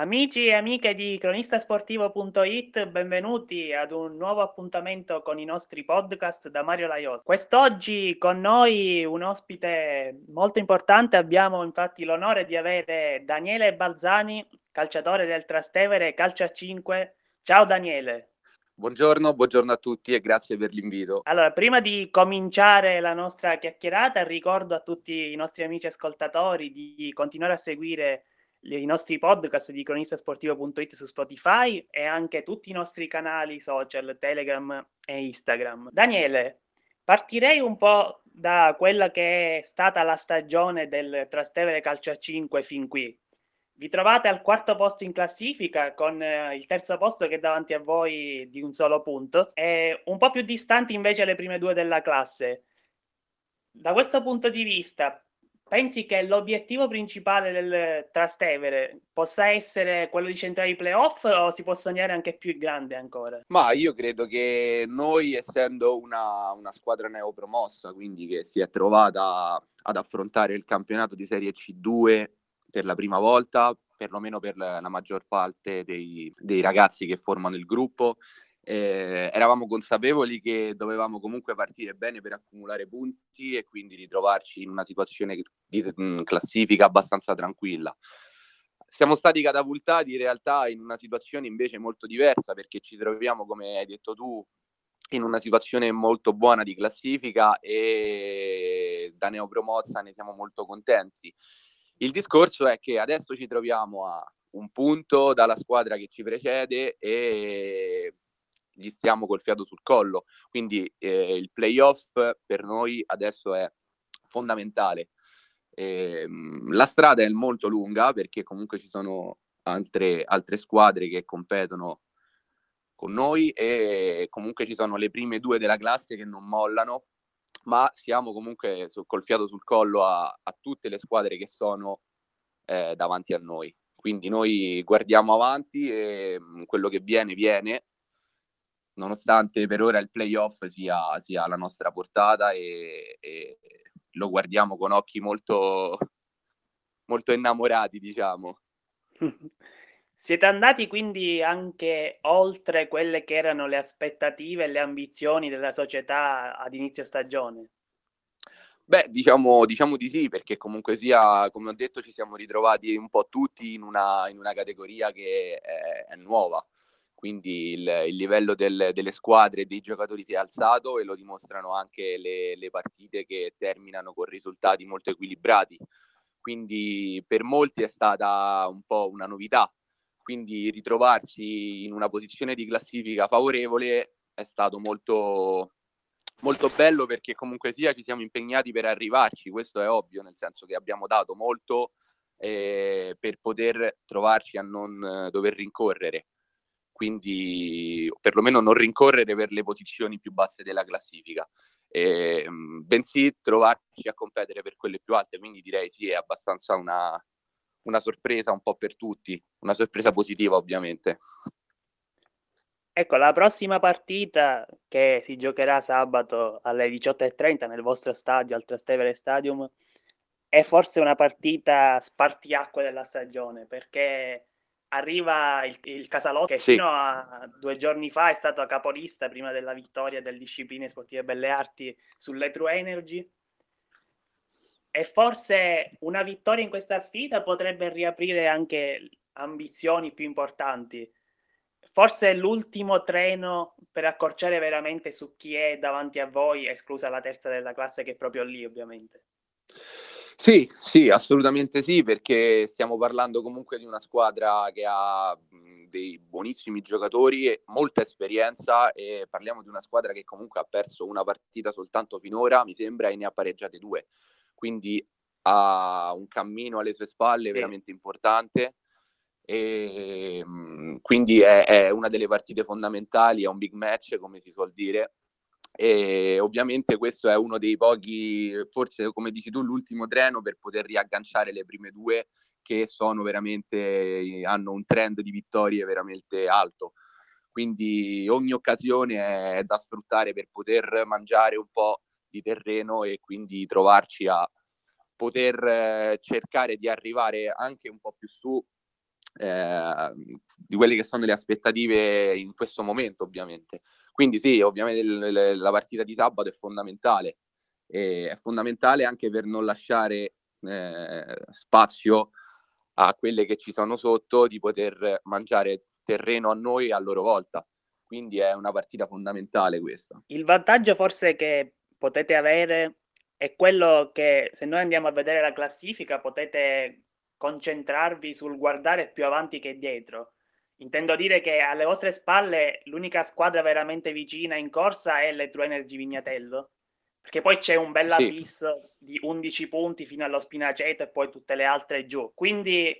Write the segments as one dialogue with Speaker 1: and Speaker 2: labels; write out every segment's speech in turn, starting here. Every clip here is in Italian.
Speaker 1: Amici e amiche di cronistasportivo.it, benvenuti ad un nuovo appuntamento con i nostri podcast da Mario Laios. Quest'oggi con noi un ospite molto importante, abbiamo infatti l'onore di avere Daniele Balzani, calciatore del Trastevere Calcio a 5. Ciao Daniele.
Speaker 2: Buongiorno, buongiorno a tutti e grazie per l'invito.
Speaker 1: Allora, prima di cominciare la nostra chiacchierata, ricordo a tutti i nostri amici ascoltatori di continuare a seguire i nostri podcast di cronistasportivo.it su Spotify e anche tutti i nostri canali social, Telegram e Instagram. Daniele, partirei un po' da quella che è stata la stagione del Trastevere Calcio a 5 fin qui. Vi trovate al quarto posto in classifica con eh, il terzo posto che è davanti a voi di un solo punto e un po' più distanti invece le prime due della classe. Da questo punto di vista, pensi che l'obiettivo principale del Trastevere possa essere quello di centrare i playoff o si può sognare anche più grande ancora?
Speaker 2: Ma io credo che noi, essendo una, una squadra neopromossa, quindi che si è trovata ad affrontare il campionato di Serie C2 per la prima volta, perlomeno per la, maggior parte dei, dei, ragazzi che formano il gruppo. Eh, eravamo consapevoli che dovevamo comunque partire bene per accumulare punti e quindi ritrovarci in una situazione di mm, classifica abbastanza tranquilla. Siamo stati catapultati in realtà in una situazione invece molto diversa perché ci troviamo, come hai detto tu, in una situazione molto buona di classifica e da neopromossa ne siamo molto contenti. Il discorso è che adesso ci troviamo a un punto dalla squadra che ci precede e gli stiamo col fiato sul collo. Quindi eh, il playoff per noi adesso è fondamentale. Eh, la strada è molto lunga perché comunque ci sono altre, altre squadre che competono con noi e comunque ci sono le prime due della classe che non mollano ma siamo comunque su, col fiato sul collo a, a tutte le squadre che sono eh, davanti a noi. Quindi noi guardiamo avanti e mm, quello che viene, viene, nonostante per ora il playoff sia, sia alla nostra portata e, e, lo guardiamo con occhi molto, molto innamorati, diciamo.
Speaker 1: Siete andati quindi anche oltre quelle che erano le aspettative e le ambizioni della società ad inizio stagione?
Speaker 2: Beh, diciamo, diciamo di sì, perché comunque sia, come ho detto, ci siamo ritrovati un po' tutti in una, in una categoria che è, è nuova. Quindi il, il livello del, delle squadre e dei giocatori si è alzato e lo dimostrano anche le, le partite che terminano con risultati molto equilibrati. Quindi per molti è stata un po' una novità quindi ritrovarsi in una posizione di classifica favorevole è stato molto, molto bello perché comunque sia ci siamo impegnati per arrivarci, questo è ovvio, nel senso che abbiamo dato molto eh, per poter trovarci a non eh, dover rincorrere, quindi perlomeno non rincorrere per le posizioni più basse della classifica, eh, bensì trovarci a competere per quelle più alte, quindi direi sì, è abbastanza una, una sorpresa un po' per tutti, una sorpresa positiva ovviamente.
Speaker 1: Ecco, la prossima partita che si giocherà sabato alle 18.30 nel vostro stadio, al Trastevere Stadium, è forse una partita spartiacque della stagione perché arriva il, il Casalotto che sì. fino a due giorni fa è stato capolista prima della vittoria del Discipline Sportive Belle Arti sulle True Energy e forse una vittoria in questa sfida potrebbe riaprire anche ambizioni più importanti. Forse è l'ultimo treno per accorciare veramente su chi è davanti a voi, esclusa la terza della classe che è proprio lì, ovviamente.
Speaker 2: Sì, sì, assolutamente sì, perché stiamo parlando comunque di una squadra che ha dei buonissimi giocatori e molta esperienza e parliamo di una squadra che comunque ha perso una partita soltanto finora, mi sembra, e ne ha pareggiate due quindi ha un cammino alle sue spalle sì. veramente importante e ehm, quindi è, è, una delle partite fondamentali, è un big match come si suol dire e ovviamente questo è uno dei pochi, forse come dici tu, l'ultimo treno per poter riagganciare le prime due che sono veramente, hanno un trend di vittorie veramente alto. Quindi ogni occasione è da sfruttare per poter mangiare un po' di terreno e quindi trovarci a poter eh, cercare di arrivare anche un po' più su eh, di quelle che sono le aspettative in questo momento, ovviamente. Quindi sì, ovviamente l- l- la partita di sabato è fondamentale, e è fondamentale anche per non lasciare eh, spazio a quelle che ci sono sotto di poter mangiare terreno a noi a loro volta. Quindi è una partita fondamentale questa.
Speaker 1: Il vantaggio forse che potete avere è quello che se noi andiamo a vedere la classifica potete concentrarvi sul guardare più avanti che dietro. Intendo dire che alle vostre spalle l'unica squadra veramente vicina in corsa è le True Energy Vignatello, perché poi c'è un bel abisso sì. di 11 punti fino allo Spinaceto e poi tutte le altre giù. Quindi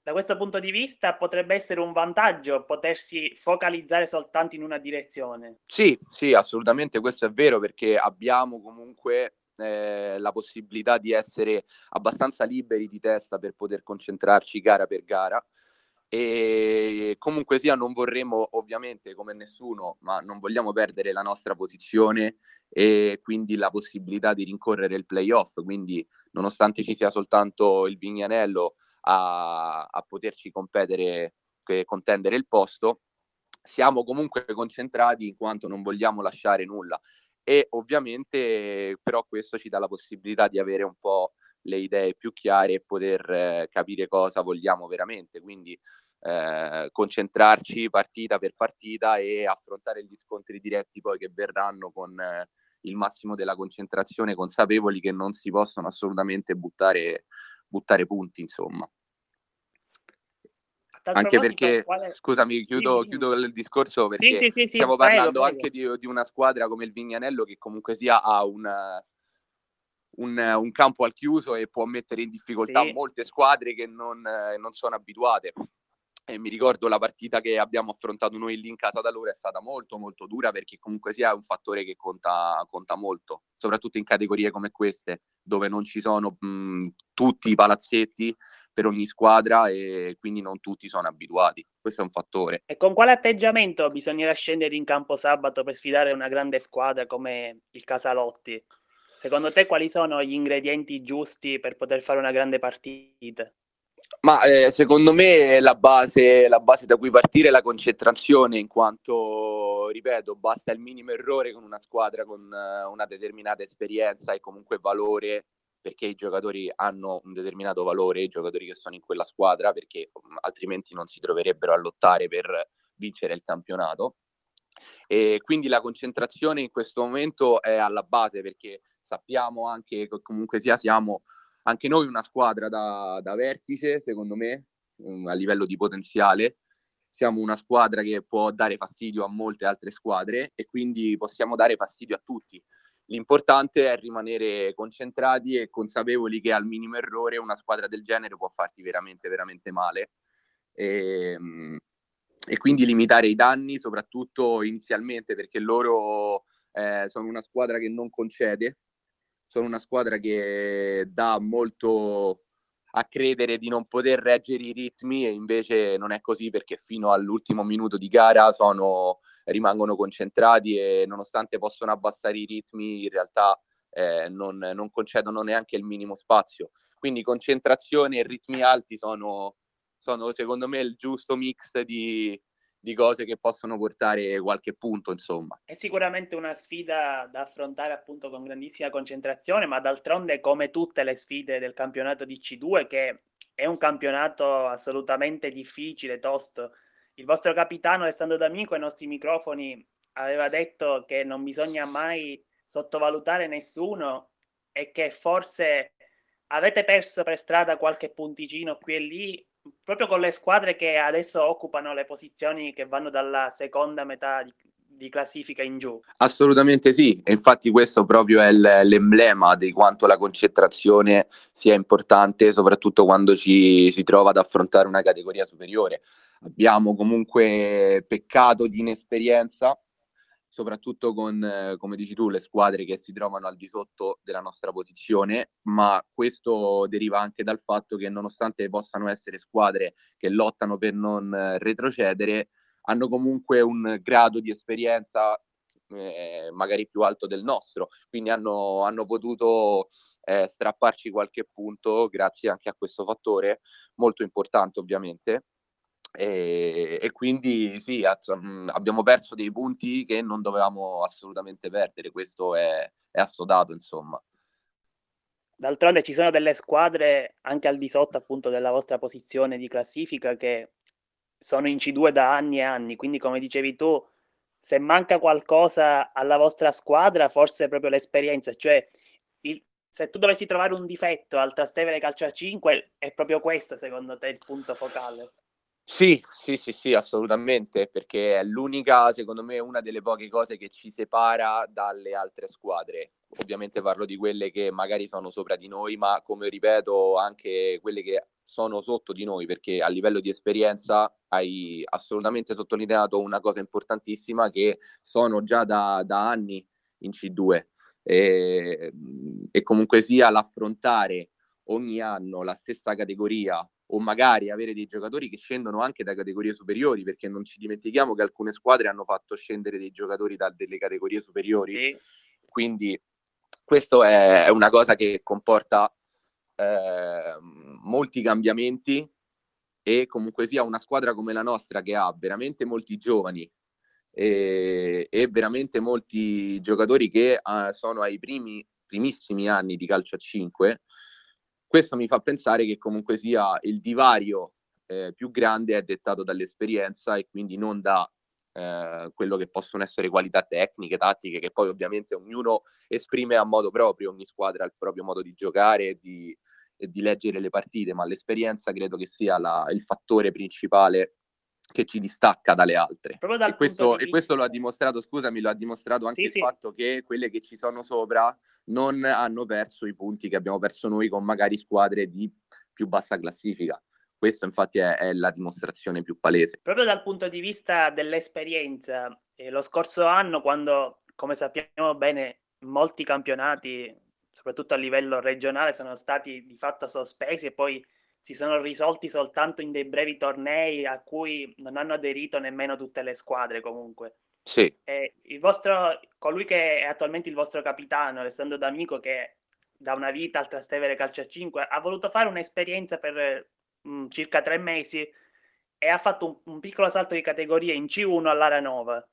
Speaker 1: da questo punto di vista potrebbe essere un vantaggio potersi focalizzare soltanto in una direzione.
Speaker 2: Sì, sì, assolutamente questo è vero perché abbiamo comunque eh, la possibilità di essere abbastanza liberi di testa per poter concentrarci gara per gara. E comunque sia, non vorremmo ovviamente come nessuno, ma non vogliamo perdere la nostra posizione e quindi la possibilità di rincorrere il playoff. Quindi, nonostante ci sia soltanto il Vignanello a, a poterci competere, contendere il posto, siamo comunque concentrati in quanto non vogliamo lasciare nulla e ovviamente però questo ci dà la possibilità di avere un po' le idee più chiare e poter eh, capire cosa vogliamo veramente, quindi eh, concentrarci partita per partita e affrontare gli scontri diretti poi che verranno con eh, il massimo della concentrazione, consapevoli che non si possono assolutamente buttare, buttare punti, insomma. Anche perché, quale... scusami, chiudo, sì, chiudo, il discorso perché sì, sì, stiamo parlando prego, anche prego. Di, di, una squadra come il Vignanello che comunque sia ha un, un, un campo al chiuso e può mettere in difficoltà molte squadre che non, non sono abituate. E mi ricordo la partita che abbiamo affrontato noi lì in casa da loro è stata molto molto dura perché comunque sia un fattore che conta, conta molto, soprattutto in categorie come queste dove non ci sono mh, tutti i palazzetti per ogni squadra e quindi non tutti sono abituati. Questo è un fattore.
Speaker 1: E con quale atteggiamento bisognerà scendere in campo sabato per sfidare una grande squadra come il Casalotti? Secondo te quali sono gli ingredienti giusti per poter fare una grande partita?
Speaker 2: Ma eh, secondo me la base, la base da cui partire è la concentrazione, in quanto, ripeto, basta il minimo errore con una squadra con uh, una determinata esperienza e comunque valore perché i giocatori hanno un determinato valore, i giocatori che sono in quella squadra, perché um, altrimenti non si troverebbero a lottare per vincere il campionato. E quindi la concentrazione in questo momento è alla base perché sappiamo anche che comunque sia siamo anche noi una squadra da, da vertice, secondo me, um, a livello di potenziale. Siamo una squadra che può dare fastidio a molte altre squadre e quindi possiamo dare fastidio a tutti L'importante è rimanere concentrati e consapevoli che al minimo errore una squadra del genere può farti veramente, veramente male. E, ehm, e quindi limitare i danni, soprattutto inizialmente, perché loro eh, sono una squadra che non concede, sono una squadra che dà molto a credere di non poter reggere i ritmi e invece non è così perché fino all'ultimo minuto di gara sono rimangono concentrati e nonostante possono abbassare i ritmi, in realtà eh, non, non, concedono neanche il minimo spazio. Quindi concentrazione e ritmi alti sono, sono secondo me il giusto mix di, di cose che possono portare qualche punto, insomma.
Speaker 1: È sicuramente una sfida da affrontare appunto con grandissima concentrazione, ma d'altronde come tutte le sfide del campionato di C2 che è un campionato assolutamente difficile, tosto, il vostro capitano Alessandro D'Amico ai nostri microfoni aveva detto che non bisogna mai sottovalutare nessuno e che forse avete perso per strada qualche punticino qui e lì proprio con le squadre che adesso occupano le posizioni che vanno dalla seconda metà di, di classifica in giù.
Speaker 2: Assolutamente sì, e infatti questo proprio è l'emblema di quanto la concentrazione sia importante, soprattutto quando ci si trova ad affrontare una categoria superiore abbiamo comunque peccato di inesperienza, soprattutto con, eh, come dici tu, le squadre che si trovano al di sotto della nostra posizione, ma questo deriva anche dal fatto che nonostante possano essere squadre che lottano per non retrocedere, hanno comunque un grado di esperienza eh, magari più alto del nostro, quindi hanno, hanno potuto eh, strapparci qualche punto grazie anche a questo fattore molto importante ovviamente. E, e quindi sì, mm, abbiamo perso dei punti che non dovevamo assolutamente perdere, questo è, è assodato insomma.
Speaker 1: D'altronde ci sono delle squadre anche al di sotto appunto della vostra posizione di classifica che sono in C2 da anni e anni, quindi come dicevi tu, se manca qualcosa alla vostra squadra, forse è proprio l'esperienza, cioè il, se tu dovessi trovare un difetto al Trastevere Calcio a 5, è proprio questo secondo te il punto focale?
Speaker 2: Sì, sì, sì, sì, assolutamente, perché è l'unica, secondo me, una delle poche cose che ci separa dalle altre squadre. Ovviamente parlo di quelle che magari sono sopra di noi, ma come ripeto anche quelle che sono sotto di noi, perché a livello di esperienza hai assolutamente sottolineato una cosa importantissima che sono già da, da anni in C2 e, e comunque sia l'affrontare ogni anno la stessa categoria o magari avere dei giocatori che scendono anche da categorie superiori, perché non ci dimentichiamo che alcune squadre hanno fatto scendere dei giocatori da delle categorie superiori. Sì. Quindi questo è, è una cosa che comporta eh, molti cambiamenti e comunque sia una squadra come la nostra che ha veramente molti giovani e, e veramente molti giocatori che uh, sono ai primi, primissimi anni di calcio a 5, questo mi fa pensare che comunque sia il divario eh, più grande è dettato dall'esperienza e quindi non da eh, quello che possono essere qualità tecniche, tattiche, che poi ovviamente ognuno esprime a modo proprio, ogni squadra ha il proprio modo di giocare e di, e di leggere le partite, ma l'esperienza credo che sia la, il fattore principale che ci distacca dalle altre. E questo, e questo, lo ha dimostrato, scusami, lo ha dimostrato anche sì, il sì. fatto che quelle che ci sono sopra non hanno perso i punti che abbiamo perso noi con magari squadre di più bassa classifica. Questo infatti è, è, la dimostrazione più palese.
Speaker 1: Proprio dal punto di vista dell'esperienza, eh, lo scorso anno quando, come sappiamo bene, molti campionati, soprattutto a livello regionale, sono stati di fatto sospesi e poi si sono risolti soltanto in dei brevi tornei a cui non hanno aderito nemmeno tutte le squadre comunque.
Speaker 2: Sì.
Speaker 1: E il vostro, colui che è attualmente il vostro capitano, Alessandro D'Amico, che da una vita al Trastevere Calcio a 5, ha voluto fare un'esperienza per mh, mm, circa tre mesi e ha fatto un, un, piccolo salto di categoria in C1 all'Aranova.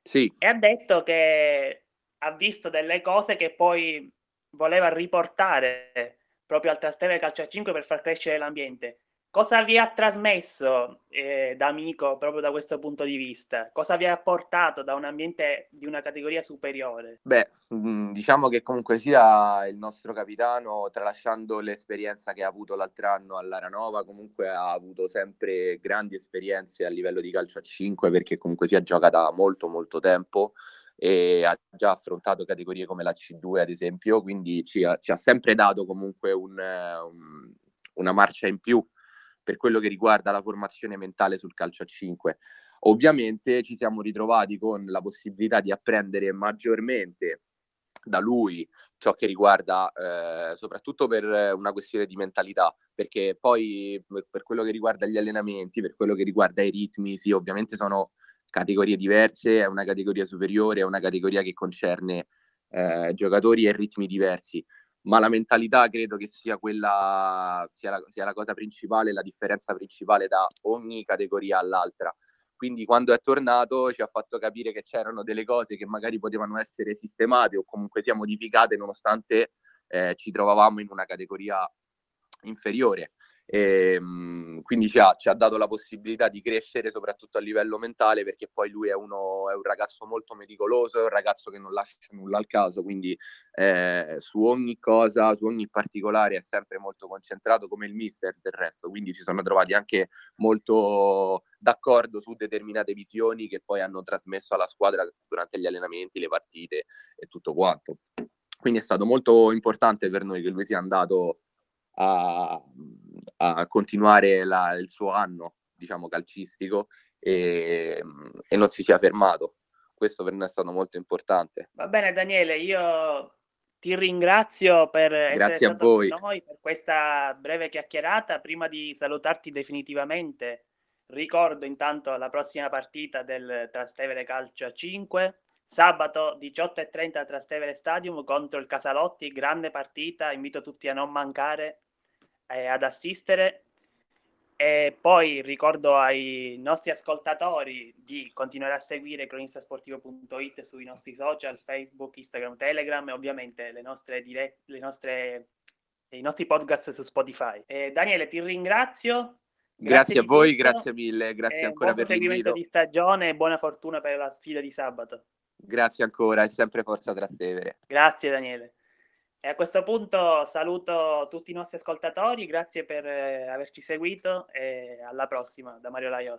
Speaker 2: Sì.
Speaker 1: E ha detto che ha visto delle cose che poi voleva riportare proprio al Trastevere Calcio a 5 per far crescere l'ambiente. Cosa vi ha trasmesso eh, da amico proprio da questo punto di vista? Cosa vi ha portato da un ambiente di una categoria superiore?
Speaker 2: Beh, mm, diciamo che comunque sia il nostro capitano, tralasciando l'esperienza che ha avuto l'altro anno all'Aranova, comunque ha avuto sempre grandi esperienze a livello di calcio a 5 perché comunque sia gioca da molto molto tempo e ha già affrontato categorie come la C2 ad esempio, quindi ci ha, ci ha sempre dato comunque un, un, una marcia in più per quello che riguarda la formazione mentale sul calcio a 5. Ovviamente ci siamo ritrovati con la possibilità di apprendere maggiormente da lui ciò che riguarda eh, soprattutto per una questione di mentalità, perché poi per quello che riguarda gli allenamenti, per quello che riguarda i ritmi, sì, ovviamente sono categorie diverse, è una categoria superiore, è una categoria che concerne eh, giocatori e ritmi diversi ma la mentalità credo che sia quella, sia la, sia la cosa principale, la differenza principale da ogni categoria all'altra. Quindi quando è tornato ci ha fatto capire che c'erano delle cose che magari potevano essere sistemate o comunque sia modificate nonostante eh, ci trovavamo in una categoria inferiore. E, ehm, quindi ci ha, ci ha, dato la possibilità di crescere soprattutto a livello mentale perché poi lui è, uno, è un ragazzo molto meticoloso, è un ragazzo che non lascia nulla al caso, quindi eh, su ogni cosa, su ogni particolare è sempre molto concentrato come il mister del resto, quindi si sono trovati anche molto d'accordo su determinate visioni che poi hanno trasmesso alla squadra durante gli allenamenti, le partite e tutto quanto. Quindi è stato molto importante per noi che lui sia andato a, a continuare la, il suo anno, diciamo, calcistico e, e non si sia fermato. Questo per noi è stato molto importante.
Speaker 1: Va bene Daniele, io ti ringrazio per
Speaker 2: Grazie
Speaker 1: essere
Speaker 2: stato con
Speaker 1: noi per questa breve chiacchierata. Prima di salutarti definitivamente, ricordo intanto la prossima partita del Trastevere Calcio a 5 sabato 18.30 a Trastevere Stadium contro il Casalotti, grande partita, invito tutti a non mancare eh, ad assistere e poi ricordo ai nostri ascoltatori di continuare a seguire cronistasportivo.it sui nostri social, Facebook, Instagram, Telegram e ovviamente le nostre dirette, le nostre, i nostri podcast su Spotify. Eh, Daniele, ti ringrazio.
Speaker 2: Grazie, grazie a voi, tutto. grazie mille, grazie ancora
Speaker 1: per l'invito. di stagione e buona fortuna per la sfida di sabato.
Speaker 2: Grazie ancora e sempre forza Trastevere.
Speaker 1: Grazie Daniele. E a questo punto saluto tutti i nostri ascoltatori, grazie per eh, averci seguito e alla prossima da Mario Laios.